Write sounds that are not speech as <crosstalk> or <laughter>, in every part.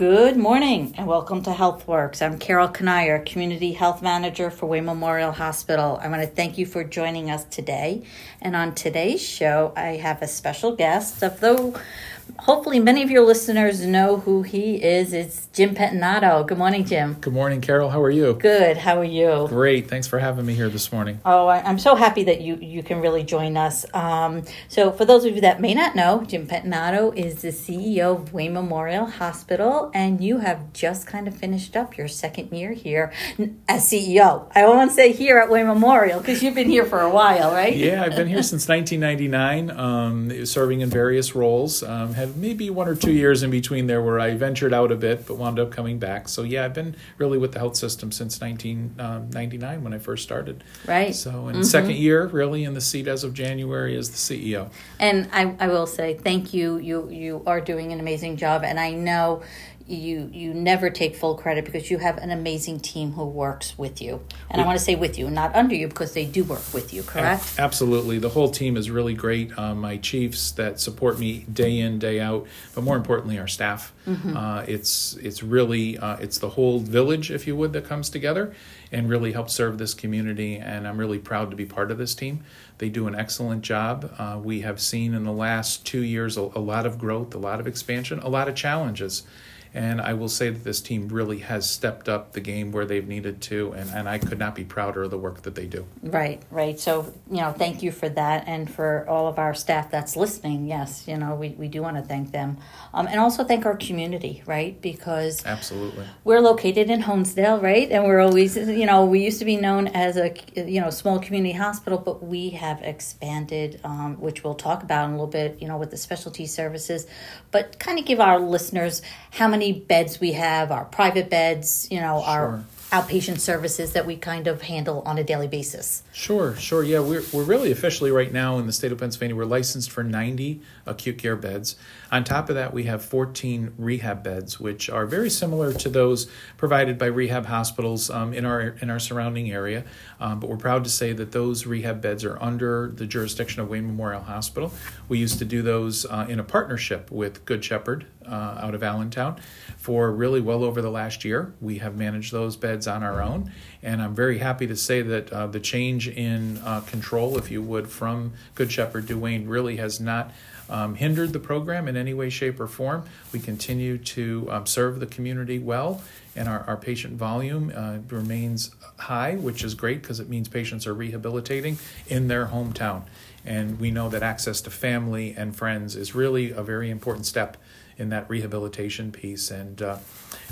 Good morning and welcome to HealthWorks. I'm Carol Kanier, Community Health Manager for Wayne Memorial Hospital. I want to thank you for joining us today. And on today's show, I have a special guest, although hopefully many of your listeners know who he is. It's Jim Pettinato. Good morning, Jim. Good morning, Carol. How are you? Good. How are you? Great. Thanks for having me here this morning. Oh, I, am so happy that you, you can really join us. Um, so, for those of you that may not know, Jim Pettinato is the CEO of Wayne Memorial Hospital, and you have just kind of finished up your second year here as CEO. I won't say here at Wayne Memorial because you've been here for a while, right? Yeah, I've been here since 1999, um, serving in various roles. Um, have maybe one or two years in between there where I ventured out a bit, but wound up coming back. So yeah, I've been really with the health system since 1999 um, when I first started. Right. So in mm-hmm. second year, really in the seat as of January as the CEO. And I, I will say thank you. You you are doing an amazing job, and I know you you never take full credit because you have an amazing team who works with you. And we, i want to say with you not under you because they do work with you correct? absolutely. The whole team is really great. Um, my chiefs that support me day in day out but more importantly our staff. Mm-hmm. uh, it's it's really uh, it's the whole village if you would that comes together and really helps serve this community. And i'm really proud to be part of this team. They do an excellent job. Uh, we have seen in the last two years a, a lot of growth, a lot of expansion, a lot of challenges. And I will say that this team really has stepped up the game where they've needed to, and, and I could not be prouder of the work that they do. Right, right. So, you know, thank you for that. And for all of our staff that's listening, yes, you know, we, we do want to thank them. Um, and also thank our community, right? Because absolutely, we're located in Honesdale, right? And we're always, you know, we used to be known as a, you know, small community hospital, but we have expanded, um, which we'll talk about in a little bit, you know, with the specialty services. But kind of give our listeners how many many beds we have, our private beds, you know, sure. our outpatient services that we kind of handle on a daily basis. Sure, sure. Yeah, we're, we're really officially right now in the state of Pennsylvania, we're licensed for 90 acute care beds. On top of that, we have 14 rehab beds, which are very similar to those provided by rehab hospitals um, in our in our surrounding area. Um, but we're proud to say that those rehab beds are under the jurisdiction of Wayne Memorial Hospital. We used to do those uh, in a partnership with Good Shepherd uh, out of Allentown for really well over the last year. We have managed those beds on our own, and I'm very happy to say that uh, the change in uh, control, if you would, from Good Shepherd Wayne really has not um, hindered the program in any way, shape, or form. We continue to um, serve the community well, and our, our patient volume uh, remains high, which is great because it means patients are rehabilitating in their hometown. And we know that access to family and friends is really a very important step in that rehabilitation piece. And uh,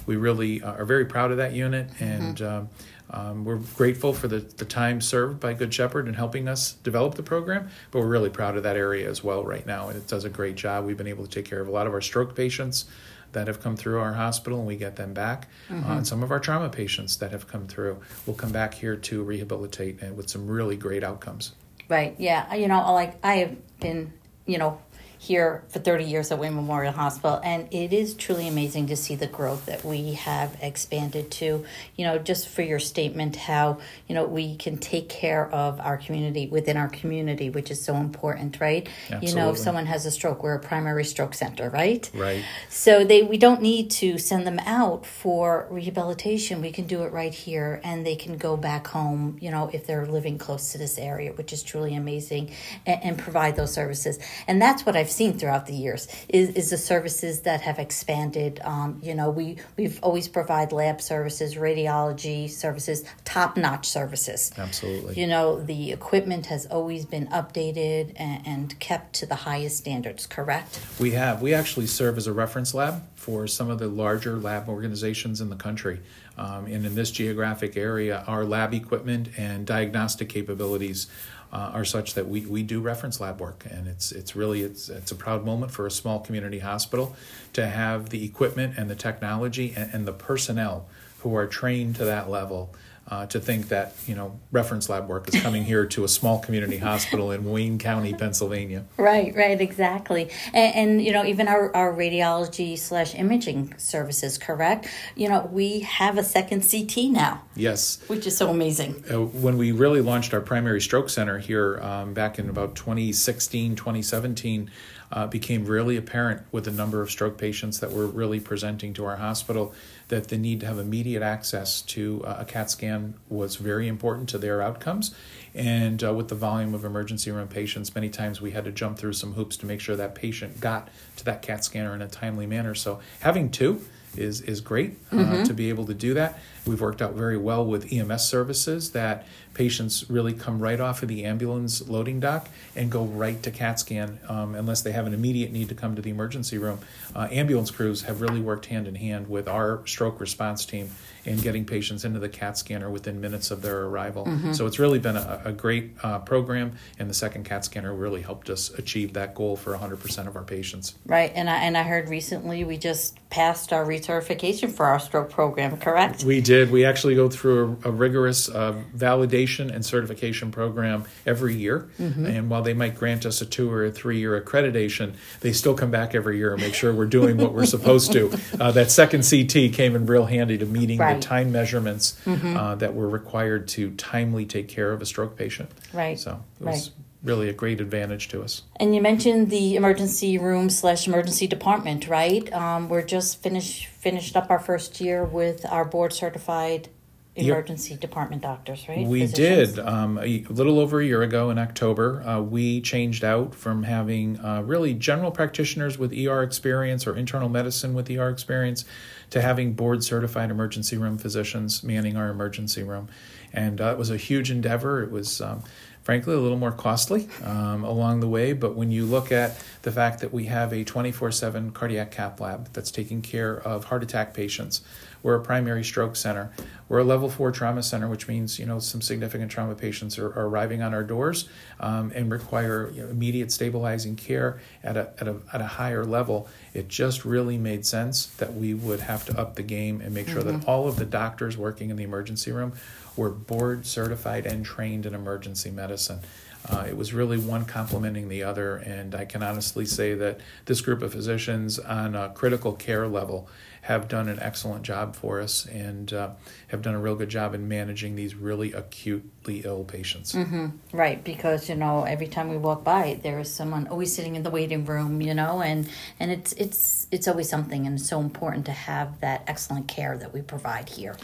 we really are very proud of that unit. And mm-hmm. Um, um, we're grateful for the, the time served by Good Shepherd in helping us develop the program, but we're really proud of that area as well right now, and it does a great job. We've been able to take care of a lot of our stroke patients that have come through our hospital, and we get them back. Mm-hmm. Uh, and some of our trauma patients that have come through will come back here to rehabilitate and with some really great outcomes. Right. Yeah. You know, like I have been, you know, here for 30 years at Wayne Memorial Hospital, and it is truly amazing to see the growth that we have expanded to. You know, just for your statement, how you know we can take care of our community within our community, which is so important, right? Absolutely. You know, if someone has a stroke, we're a primary stroke center, right? Right. So they we don't need to send them out for rehabilitation. We can do it right here, and they can go back home. You know, if they're living close to this area, which is truly amazing, and, and provide those services. And that's what I've I've seen throughout the years is, is the services that have expanded. Um, you know, we we've always provide lab services, radiology services, top notch services. Absolutely. You know, the equipment has always been updated and, and kept to the highest standards. Correct. We have. We actually serve as a reference lab for some of the larger lab organizations in the country. Um, and in this geographic area, our lab equipment and diagnostic capabilities uh, are such that we, we do reference lab work, and it's it's really it's it's a proud moment for a small community hospital to have the equipment and the technology and, and the personnel who are trained to that level uh, to think that you know reference lab work is coming here to a small community <laughs> hospital in Wayne County, Pennsylvania. Right, right, exactly, and, and you know even our, our radiology slash imaging services, correct? You know we have a second CT now. Yes, which is so amazing. Uh, when we really launched our primary stroke center here um, back in about 2016, 2017 uh, became really apparent with the number of stroke patients that were really presenting to our hospital that the need to have immediate access to uh, a CAT scan was very important to their outcomes. And uh, with the volume of emergency room patients, many times we had to jump through some hoops to make sure that patient got to that CAT scanner in a timely manner. So having two is is great uh, mm-hmm. to be able to do that. We've worked out very well with EMS services that patients really come right off of the ambulance loading dock and go right to CAT scan um, unless they have an immediate need to come to the emergency room. Uh, ambulance crews have really worked hand in hand with our stroke response team in getting patients into the CAT scanner within minutes of their arrival. Mm-hmm. So it's really been a, a great uh, program, and the second CAT scanner really helped us achieve that goal for 100% of our patients. Right, and I, and I heard recently we just passed our recertification for our stroke program, correct? We did. We actually go through a, a rigorous uh, validation and certification program every year. Mm-hmm. And while they might grant us a two or a three year accreditation, they still come back every year and make sure we're doing what we're supposed to. <laughs> Uh, that second CT came in real handy to meeting right. the time measurements mm-hmm. uh, that were required to timely take care of a stroke patient. Right. So it was right. Really a great advantage to us. And you mentioned the emergency room slash emergency department, right? Um, we're just finished finished up our first year with our board certified emergency yep. department doctors, right? We Physicians? did. Um, a little over a year ago in October, uh, we changed out from having uh, really general practitioners with ER experience or internal medicine with ER experience to having board certified emergency room physicians manning our emergency room. And uh, it was a huge endeavor. It was. Um, frankly, a little more costly um, along the way. But when you look at the fact that we have a 24 7 cardiac cath lab that's taking care of heart attack patients, we're a primary stroke center. We're a level four trauma center, which means you know some significant trauma patients are, are arriving on our doors um, and require you know, immediate stabilizing care at a, at, a, at a higher level. It just really made sense that we would have to up the game and make sure mm-hmm. that all of the doctors working in the emergency room were board certified and trained in emergency medicine. Uh, it was really one complementing the other, and I can honestly say that this group of physicians on a critical care level have done an excellent job for us and uh, have done a real good job in managing these really acutely ill patients. Mm-hmm. Right, because you know every time we walk by, there is someone always sitting in the waiting room, you know, and and it's it's it's always something, and it's so important to have that excellent care that we provide here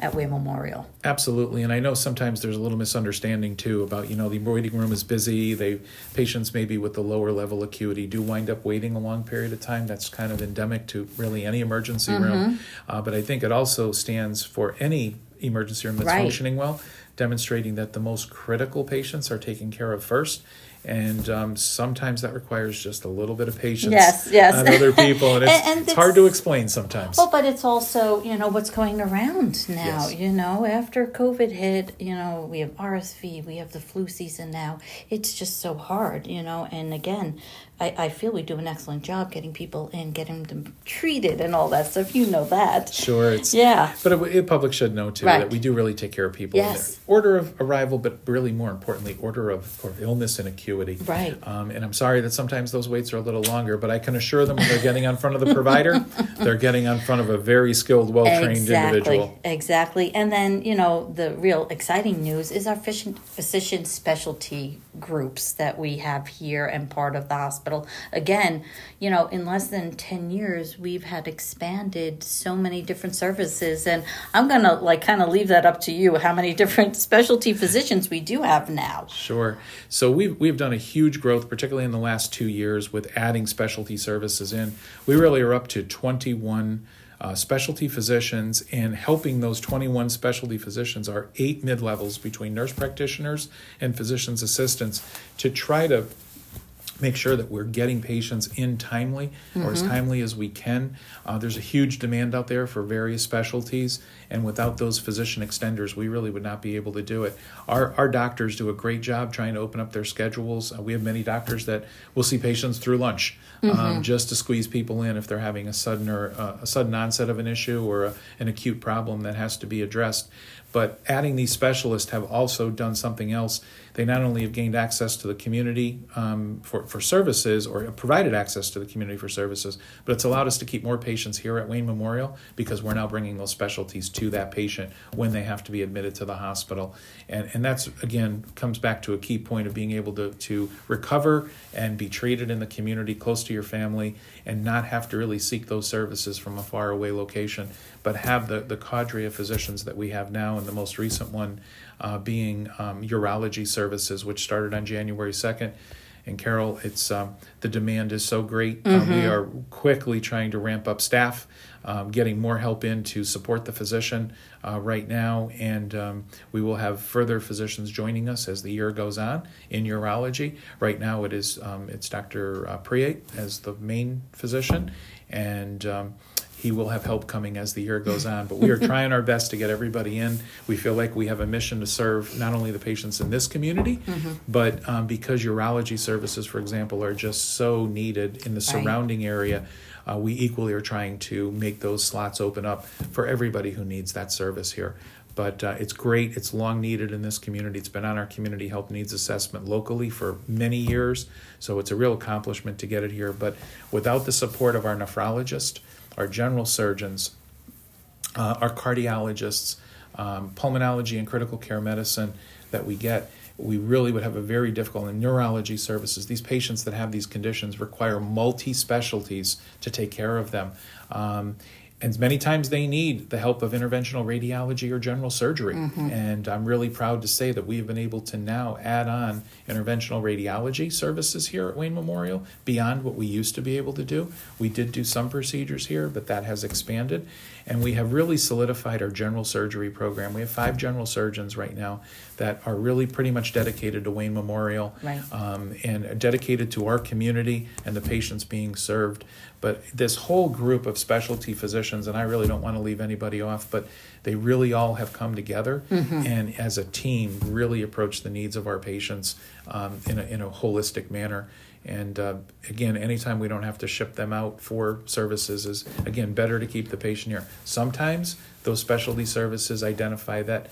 at Wayne Memorial. Absolutely, and I know sometimes there's a little misunderstanding too about you know the waiting room is busy. They patients maybe with the lower level acuity do wind up waiting a long period of time. That's kind of endemic to really any emergency emergency mm-hmm. room. Uh, but I think it also stands for any emergency room that's right. functioning well, demonstrating that the most critical patients are taken care of first and um, sometimes that requires just a little bit of patience yes, yes. on other people, and <laughs> it's, and, and it's, it's, hard to explain sometimes. Well, but it's also you know what's going around now. Yes. You know, after COVID hit, you know we have RSV, we have the flu season now. It's just so hard, you know. And again, I, I feel we do an excellent job getting people in, getting them treated, and all that stuff. You know that. Sure. It's yeah. But it, it public should know too right. that we do really take care of people. Yes. order of arrival, but really more importantly, order of, of illness and acuity. Right. Um, and I'm sorry that sometimes those waits are a little longer, but I can assure them when they're getting on front of the provider, <laughs> they're getting on front of a very skilled, well trained exactly, individual. Exactly. And then, you know, the real exciting news is our physician specialty groups that we have here and part of the hospital. Again, you know, in less than 10 years, we've had expanded so many different services. And I'm going to like kind of leave that up to you how many <laughs> different specialty physicians we do have now. Sure. So we've, we've done a huge growth, particularly in the last two years, with adding specialty services in. We really are up to 21 uh, specialty physicians, and helping those 21 specialty physicians are eight mid levels between nurse practitioners and physician's assistants to try to make sure that we're getting patients in timely mm-hmm. or as mm-hmm. timely as we can. Uh, there's a huge demand out there for various specialties, and without those physician extenders, we really would not be able to do it. Our, our doctors do a great job trying to open up their schedules. Uh, we have many doctors that will see patients through lunch. Um, mm-hmm. Just to squeeze people in if they're having a sudden or uh, a sudden onset of an issue or a, an acute problem that has to be addressed. But adding these specialists have also done something else. They not only have gained access to the community um, for for services or provided access to the community for services, but it's allowed us to keep more patients here at Wayne Memorial because we're now bringing those specialties to that patient when they have to be admitted to the hospital. And, and that's, again, comes back to a key point of being able to, to recover and be treated in the community close to your family and not have to really seek those services from a far away location, but have the, the cadre of physicians that we have now and the most recent one uh, being um, urology services, which started on January 2nd and Carol, it's um, the demand is so great. Mm-hmm. we are quickly trying to ramp up staff, um, getting more help in to support the physician uh, right now, and um, we will have further physicians joining us as the year goes on in urology. Right now, it is um, it's Dr. Uh, Priate as the main physician, and um, he will have help coming as the year goes on. But we are trying our best to get everybody in. We feel like we have a mission to serve not only the patients in this community, mm-hmm. but um, because urology services, for example, are just so needed in the surrounding right. area. Uh, we equally are trying to make those slots open up for everybody who needs that service here. But uh, it's great. It's long needed in this community. It's been on our community health needs assessment locally for many years. So it's a real accomplishment to get it here. But without the support of our nephrologist, our general surgeons, uh, our cardiologists, um, pulmonology and critical care medicine that we get, we really would have a very difficult in neurology services. These patients that have these conditions require multi specialties to take care of them. Um, and many times they need the help of interventional radiology or general surgery. Mm-hmm. And I'm really proud to say that we have been able to now add on interventional radiology services here at Wayne Memorial beyond what we used to be able to do. We did do some procedures here, but that has expanded. And we have really solidified our general surgery program. We have five general surgeons right now that are really pretty much dedicated to Wayne Memorial right. um, and dedicated to our community and the patients being served. But this whole group of specialty physicians, and I really don't want to leave anybody off, but they really all have come together mm-hmm. and as a team really approach the needs of our patients um, in, a, in a holistic manner. And uh, again, anytime we don't have to ship them out for services is, again, better to keep the patient here. Sometimes those specialty services identify that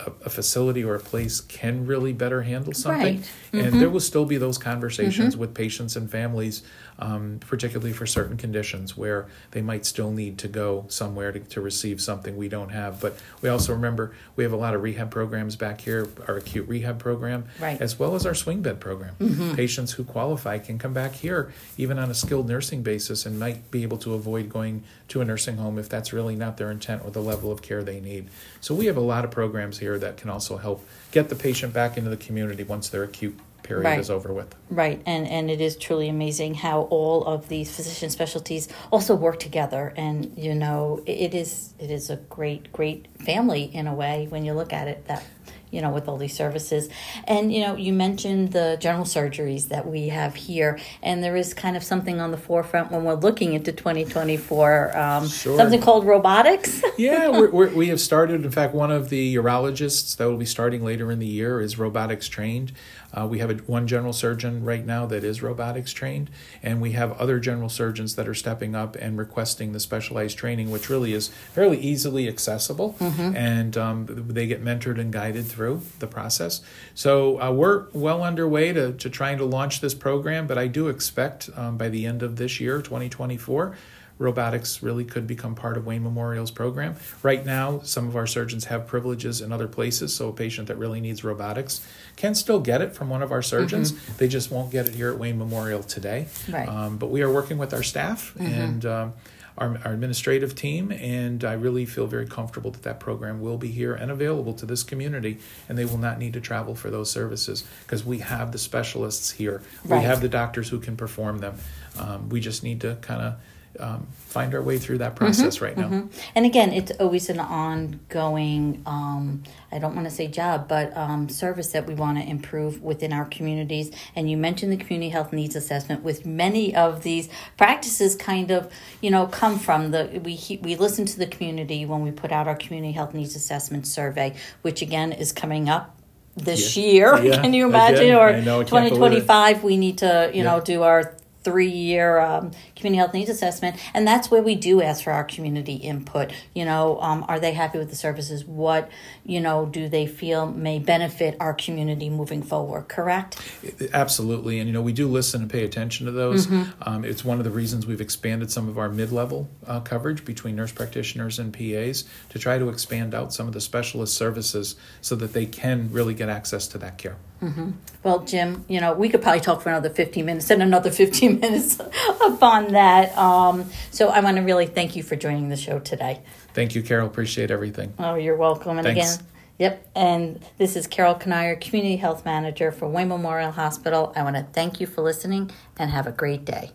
a, a, facility or a place can really better handle something. Right. Mm-hmm. And there will still be those conversations mm-hmm. with patients and families, um, particularly for certain conditions where they might still need to go somewhere to, to receive something we don't have. But we also remember we have a lot of rehab programs back here, our acute rehab program, right. as well as our swing bed program. Mm-hmm. Patients who qualify can come back here, even on a skilled nursing basis, and might be able to avoid going to a nursing home if that's really not their intent or the level of care they need. So we have a lot of programs here that can also help get the patient back into the community once their acute period right. is over with. Right, and and it is truly amazing how all of these physician specialties also work together, and you know it is it is a great great family in a way when you look at it that you know, with all these services. And, you know, you mentioned the general surgeries that we have here, and there is kind of something on the forefront when we're looking into 2024, um, sure. something called robotics. <laughs> yeah, we're, we're, we have started. In fact, one of the urologists that will be starting later in the year is robotics trained. Uh, we have a, one general surgeon right now that is robotics trained, and we have other general surgeons that are stepping up and requesting the specialized training, which really is fairly easily accessible, mm-hmm. and um, they get mentored and guided through the process. So uh, we're well underway to, to trying to launch this program, but I do expect um, by the end of this year, 2024, robotics really could become part of Wayne Memorial's program. Right now, some of our surgeons have privileges in other places, so a patient that really needs robotics can still get it from one of our surgeons. Mm-hmm. They just won't get it here at Wayne Memorial today. Right. Um, but we are working with our staff mm-hmm. and um, our, our, administrative team, and I really feel very comfortable that that program will be here and available to this community, and they will not need to travel for those services because we have the specialists here. Right. We have the doctors who can perform them. Um, we just need to kind of um, find our way through that process mm-hmm, right now. Mm-hmm. And again, it's always an ongoing, um, I don't want to say job, but um, service that we want to improve within our communities. And you mentioned the community health needs assessment, with many of these practices kind of, you know, come from the, we, we listen to the community when we put out our community health needs assessment survey, which again is coming up this yeah. year. <laughs> Yeah. Can you imagine? Again, or 2025, we need to, you yeah. know, do our three year um, community health needs assessment, and that's where we do ask for our community input. You know, um, are they happy with the services? What you know do they feel may benefit our community moving forward? Correct. Absolutely, and you know we do listen and pay attention to those. Mm-hmm. Um, it's one of the reasons we've expanded some of our mid level uh, coverage between nurse practitioners and PAs to try to expand out some of the specialist services so that they can really get access to that care. Mm-hmm. Well, Jim, you know, we could probably talk for another 15 minutes and another <laughs> 15 minutes <laughs> upon that. Um, so I want to really thank you for joining the show today. Thank you, Carol. Appreciate everything. Oh, you're welcome. And Thanks. again, Yep, and this is Carol Kanier, Community Health Manager for Wayne Memorial Hospital. I want to thank you for listening and have a great day.